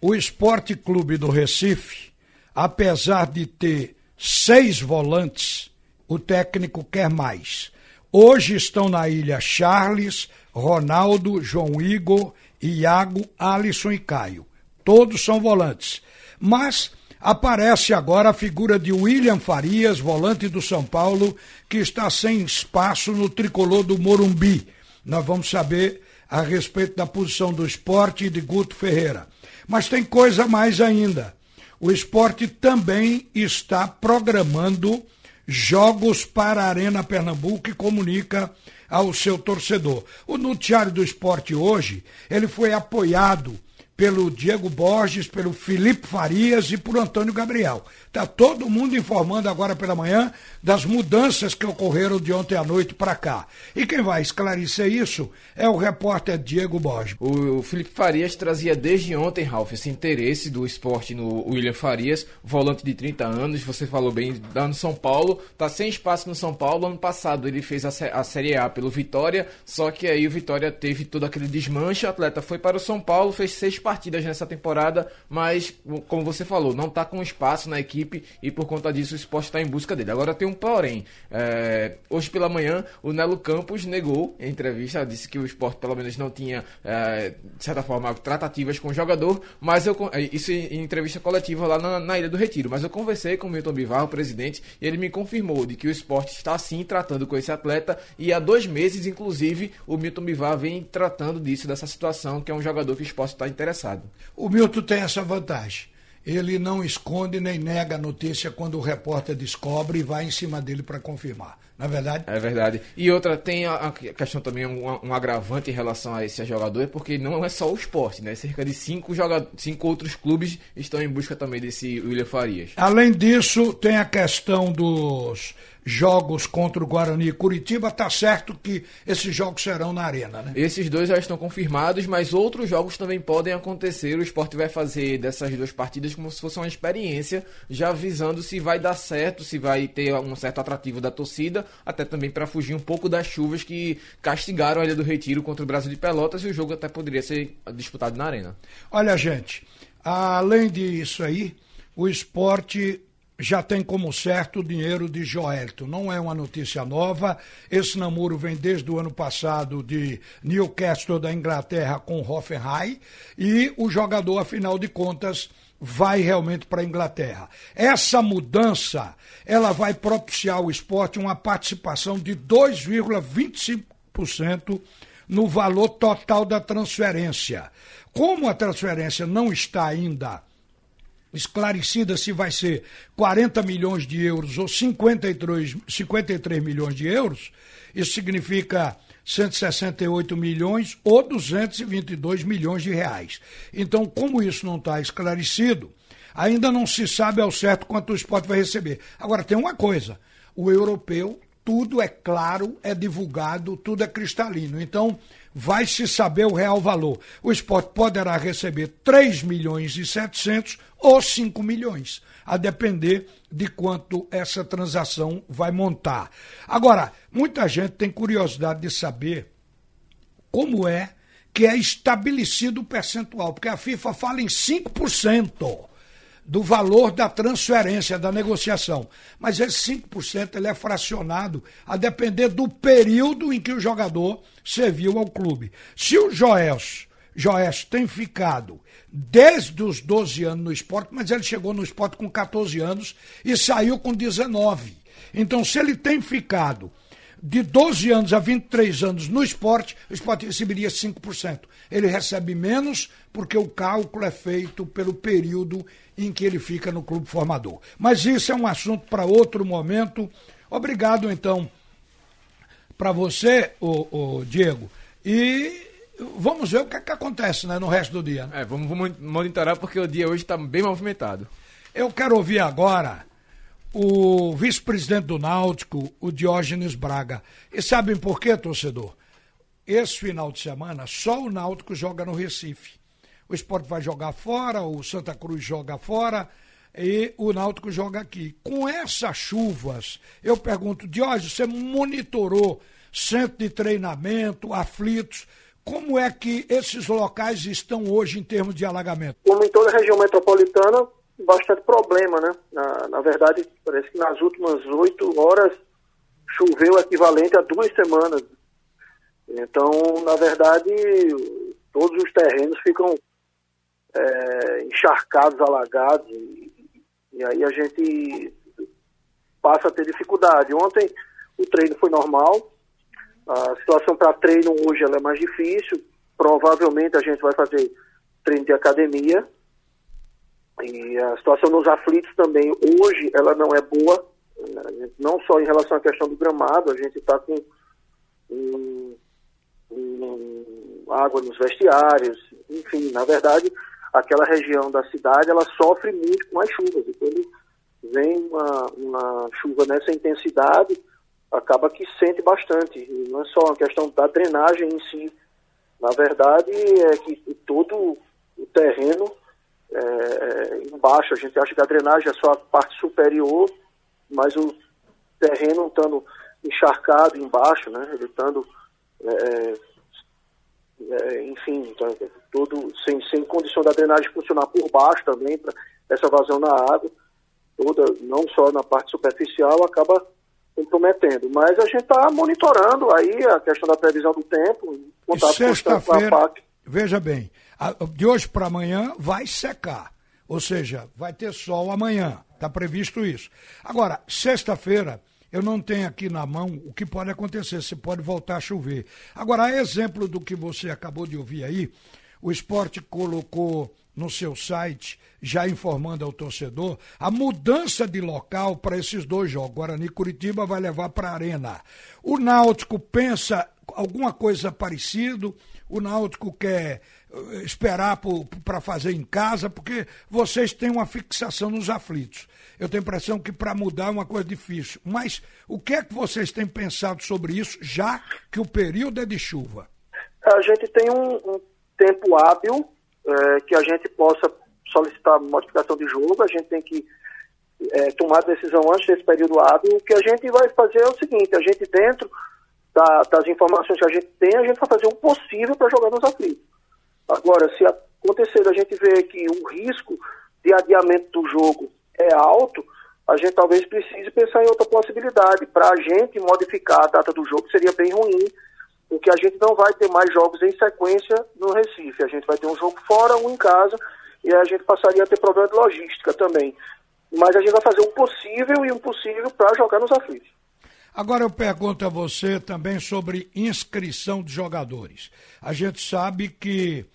o Esporte Clube do Recife, apesar de ter seis volantes, o técnico quer mais. Hoje estão na ilha Charles, Ronaldo, João Igor, Iago, Alisson e Caio. Todos são volantes. Mas aparece agora a figura de William Farias, volante do São Paulo, que está sem espaço no tricolor do Morumbi. Nós vamos saber a respeito da posição do esporte e de Guto Ferreira. Mas tem coisa mais ainda. O esporte também está programando jogos para a Arena Pernambuco e comunica ao seu torcedor. O noticiário do esporte hoje, ele foi apoiado pelo Diego Borges, pelo Felipe Farias e por Antônio Gabriel. Está todo mundo informando agora pela manhã das mudanças que ocorreram de ontem à noite para cá. E quem vai esclarecer isso é o repórter Diego Borges. O, Felipe Farias trazia desde ontem, Ralf, esse interesse do esporte no William Farias, volante de 30 anos, você falou bem, da no São Paulo, está sem espaço no São Paulo. Ano passado ele fez a, a Série A pelo Vitória, só que aí o Vitória teve todo aquele desmanche, o atleta foi para o São Paulo, fez seis partidas nessa temporada, mas, como você falou, não está com espaço na equipe e por conta disso o esporte está em busca dele. Agora tem um porém. É, hoje pela manhã, o Nelo Campos negou em entrevista, disse que o esporte pelo menos não tinha, é, de certa forma, tratativas com o jogador, mas eu, isso em entrevista coletiva lá na, na Ilha do Retiro. Mas eu conversei com o Milton Bivar, o presidente, e ele me confirmou de que o esporte está sim tratando com esse atleta e há dois meses, inclusive, o Milton Bivar vem tratando disso, dessa situação, que é um jogador que o esporte está interessado. O Milton tem essa vantagem. Ele não esconde nem nega a notícia quando o repórter descobre e vai em cima dele para confirmar. Não é verdade? É verdade. E outra, tem a, questão também, um, um, agravante em relação a esse jogador, é porque não é só o esporte, né? Cerca de cinco, jogadores, cinco outros clubes estão em busca também desse William Farias. Além disso, tem a questão dos jogos contra o Guarani e Curitiba, tá certo que esses jogos serão na arena, né? Esses dois já estão confirmados, mas outros jogos também podem acontecer. O esporte vai fazer dessas duas partidas como se fosse uma experiência, já avisando se vai dar certo, se vai ter um certo atrativo da torcida, até também para fugir um pouco das chuvas que castigaram a Ilha do Retiro contra o Brasil de Pelotas e o jogo até poderia ser disputado na arena. Olha, gente, além disso aí, o esporte já tem como certo o dinheiro de Joelito. Não é uma notícia nova. Esse namoro vem desde o ano passado de Newcastle da Inglaterra com Hoffenheim e o jogador, afinal de contas, vai realmente para a Inglaterra. Essa mudança, ela vai propiciar ao esporte uma participação de 2,25% no valor total da transferência. Como a transferência não está ainda esclarecida se vai ser 40 milhões de euros ou 53, 53 milhões de euros, isso significa 168 milhões ou 222 milhões de reais. Então, como isso não está esclarecido, ainda não se sabe ao certo quanto o esporte vai receber. Agora, tem uma coisa: o europeu, tudo é claro, é divulgado, tudo é cristalino. Então, vai se saber o real valor. O esporte poderá receber 3 milhões e 700 ou 5 milhões, a depender de quanto essa transação vai montar. Agora, muita gente tem curiosidade de saber como é que é estabelecido o percentual, porque a FIFA fala em 5% do valor da transferência, da negociação. Mas esse 5% ele é fracionado a depender do período em que o jogador serviu ao clube. Se o Joelso, Joelso tem ficado desde os 12 anos no esporte, mas ele chegou no esporte com 14 anos e saiu com 19. Então, se ele tem ficado de 12 anos a 23 anos no esporte, o esporte receberia 5%. Ele recebe menos porque o cálculo é feito pelo período em que ele fica no clube formador. Mas isso é um assunto para outro momento. Obrigado, então, para você, o, Diego. E vamos ver o que, é que acontece né, no resto do dia. Né? É, vamos, vamos monitorar porque o dia hoje está bem movimentado. Eu quero ouvir agora o vice-presidente do Náutico, o Diógenes Braga. E sabem por quê, torcedor? Esse final de semana, só o Náutico joga no Recife. O esporte vai jogar fora, o Santa Cruz joga fora e o Náutico joga aqui. Com essas chuvas, eu pergunto, Diógenes, você monitorou centro de treinamento, aflitos, como é que esses locais estão hoje em termos de alagamento? Como em toda a região metropolitana, bastante problema, né? Na, na verdade, parece que nas últimas oito horas choveu o equivalente a duas semanas. Então, na verdade, todos os terrenos ficam é, encharcados, alagados, e, e aí a gente passa a ter dificuldade. Ontem o treino foi normal, a situação para treino hoje ela é mais difícil, provavelmente a gente vai fazer treino de academia, e a situação nos aflitos também hoje ela não é boa, né? não só em relação à questão do gramado, a gente está com um, um, água nos vestiários, enfim, na verdade, aquela região da cidade ela sofre muito com as chuvas. E quando vem uma, uma chuva nessa intensidade, acaba que sente bastante. E não é só uma questão da drenagem em si. Na verdade, é que todo o terreno é, embaixo, a gente acha que a drenagem é só a parte superior, mas o terreno estando encharcado embaixo, né, ele estando, é, é, enfim, então, todo, sem, sem condição da drenagem funcionar por baixo também, para essa vazão na água, toda, não só na parte superficial, acaba comprometendo. Mas a gente está monitorando aí a questão da previsão do tempo, contato com a PAC. Veja bem, de hoje para amanhã vai secar. Ou seja, vai ter sol amanhã. Está previsto isso. Agora, sexta-feira, eu não tenho aqui na mão o que pode acontecer. Se pode voltar a chover. Agora, exemplo do que você acabou de ouvir aí, o esporte colocou no seu site, já informando ao torcedor, a mudança de local para esses dois jogos. Guarani Curitiba vai levar para a Arena. O Náutico pensa alguma coisa parecida, o Náutico quer eh, esperar para fazer em casa, porque vocês têm uma fixação nos aflitos. Eu tenho a impressão que para mudar é uma coisa difícil. Mas o que é que vocês têm pensado sobre isso, já que o período é de chuva? A gente tem um, um tempo hábil é, que a gente possa solicitar modificação de jogo, a gente tem que é, tomar decisão antes desse período hábil. O que a gente vai fazer é o seguinte, a gente dentro da, das informações que a gente tem, a gente vai fazer o possível para jogar nos aflitos. Agora, se acontecer a gente ver que o risco de adiamento do jogo é alto, a gente talvez precise pensar em outra possibilidade. Para a gente modificar a data do jogo seria bem ruim, porque a gente não vai ter mais jogos em sequência no Recife. A gente vai ter um jogo fora, um em casa, e a gente passaria a ter problema de logística também. Mas a gente vai fazer o possível e o impossível para jogar nos aflitos. Agora eu pergunto a você também sobre inscrição de jogadores. A gente sabe que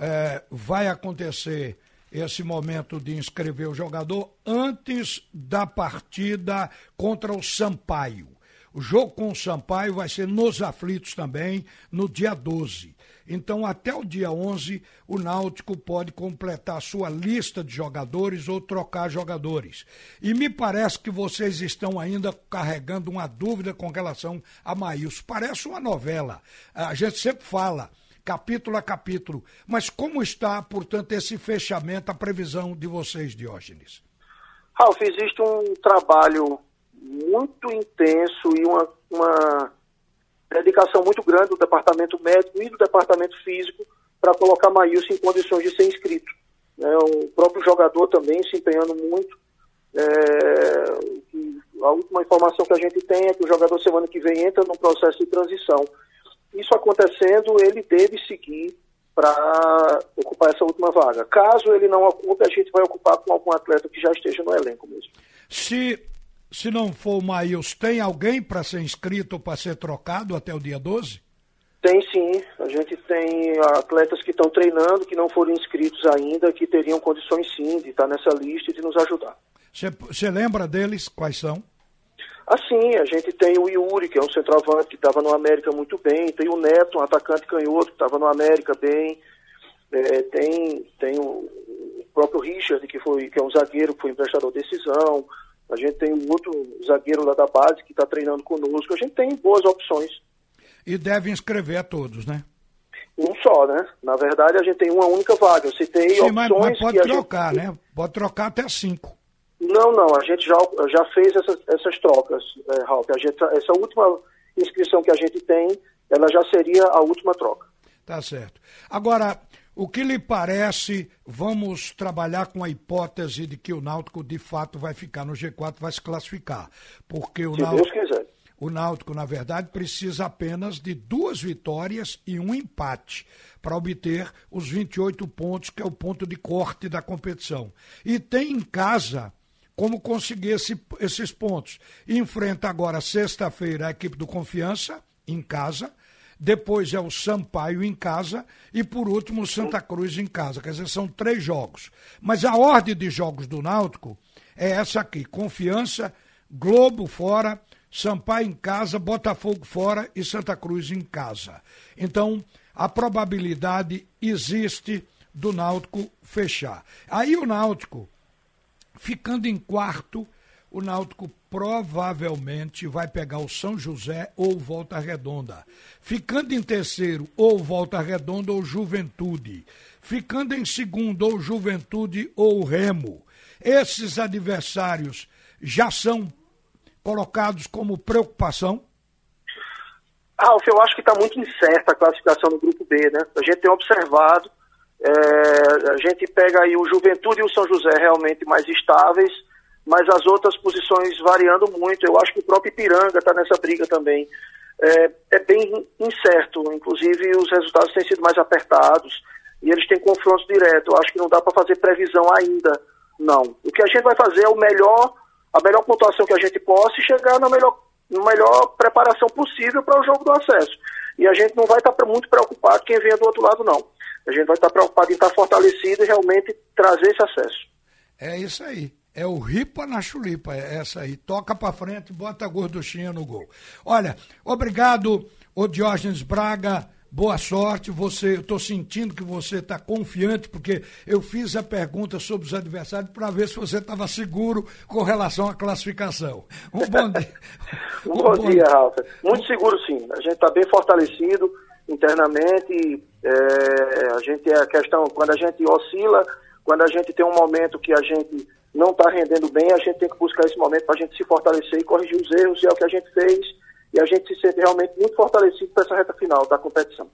é, vai acontecer esse momento de inscrever o jogador antes da partida contra o Sampaio. O jogo com o Sampaio vai ser nos aflitos também, no dia 12. Então, até o dia 11, o Náutico pode completar sua lista de jogadores ou trocar jogadores. E me parece que vocês estão ainda carregando uma dúvida com relação a Maílson. Parece uma novela. A gente sempre fala capítulo a capítulo. Mas como está, portanto, esse fechamento, a previsão de vocês, Diógenes? Ralf, existe um trabalho muito intenso e uma, uma dedicação muito grande do departamento médico e do departamento físico para colocar Maílson em condições de ser inscrito. É, o próprio jogador também se empenhando muito. É, a última informação que a gente tem é que o jogador semana que vem entra num processo de transição. Isso acontecendo, ele deve seguir para ocupar essa última vaga. Caso ele não ocupe, a gente vai ocupar com algum atleta que já esteja no elenco mesmo. Se, se não for o Maíls, tem alguém para ser inscrito ou para ser trocado até o dia 12? Tem sim. A gente tem atletas que estão treinando, que não foram inscritos ainda, que teriam condições sim de estar nessa lista e de nos ajudar. Você lembra deles? Quais são? Assim, a gente tem o Yuri, que é um centroavante que estava no América muito bem, tem o Neto, um atacante canhoto que estava no América bem, é, tem, tem o, o, próprio Richard, que, foi, que é um zagueiro que foi emprestado decisão, a gente tem um outro zagueiro lá da base que está treinando conosco, a gente tem boas opções. E deve inscrever a todos, né? Um só, né? Na verdade, a gente tem uma única vaga. Eu citei Sim, opções mas, mas pode trocar, gente... né? Pode trocar até cinco. Não, não, a gente já, já fez essas, essas trocas, é, Ralf. A gente, essa última inscrição que a gente tem, ela já seria a última troca. Tá certo. Agora, o que lhe parece, vamos trabalhar com a hipótese de que o Náutico de fato vai ficar no G4, vai se classificar. Porque o Náutico, o Náutico, na verdade, precisa apenas de duas vitórias e um empate para obter os 28 pontos, que é o ponto de corte da competição. E tem em casa como conseguir esse, esses pontos. Enfrenta agora, sexta-feira, a equipe do Confiança, em casa depois é o Sampaio em casa e por último o Santa Cruz em casa. Quer dizer, são três jogos. Mas a ordem de jogos do Náutico é essa aqui: Confiança, Globo fora, Sampaio em casa, Botafogo fora e Santa Cruz em casa. Então, a probabilidade existe do Náutico fechar. Aí o Náutico, ficando em quarto, o Náutico provavelmente vai pegar o São José ou Volta Redonda. Ficando em terceiro, ou Volta Redonda ou Juventude. Ficando em segundo, ou Juventude ou Remo. Esses adversários já são colocados como preocupação? Ralf, eu acho que está muito incerta a classificação no grupo B, né? A gente tem observado, é, a gente pega aí o Juventude e o São José realmente mais estáveis, mas as outras posições variando muito. Eu acho que o próprio Ipiranga está nessa briga também. É, é, bem incerto, inclusive os resultados têm sido mais apertados e eles têm confrontos diretos. Eu acho que não dá para fazer previsão ainda, não. O que a gente vai fazer é o melhor, a melhor pontuação que a gente possa e chegar na melhor, na melhor preparação possível para o jogo do acesso. E a gente não vai estar tá muito preocupado quem venha do outro lado, não. A gente vai estar tá preocupado em estar tá fortalecido e realmente trazer esse acesso. É isso aí. É o ripa na chulipa, é essa aí. Toca pra frente, bota a gorduchinha no gol. Olha, obrigado, o Diógenes Braga. Boa sorte, você, eu estou sentindo que você está confiante, porque eu fiz a pergunta sobre os adversários para ver se você estava seguro com relação à classificação. Um bom dia. um, bom, bom dia, Ralf. Muito seguro, sim. A gente está bem fortalecido internamente. É, a gente é a questão, quando a gente oscila, quando a gente tem um momento que a gente não está rendendo bem, a gente tem que buscar esse momento para a gente se fortalecer e corrigir os erros, e é o que a gente fez, e a gente se sente realmente muito fortalecido para essa reta final da competição.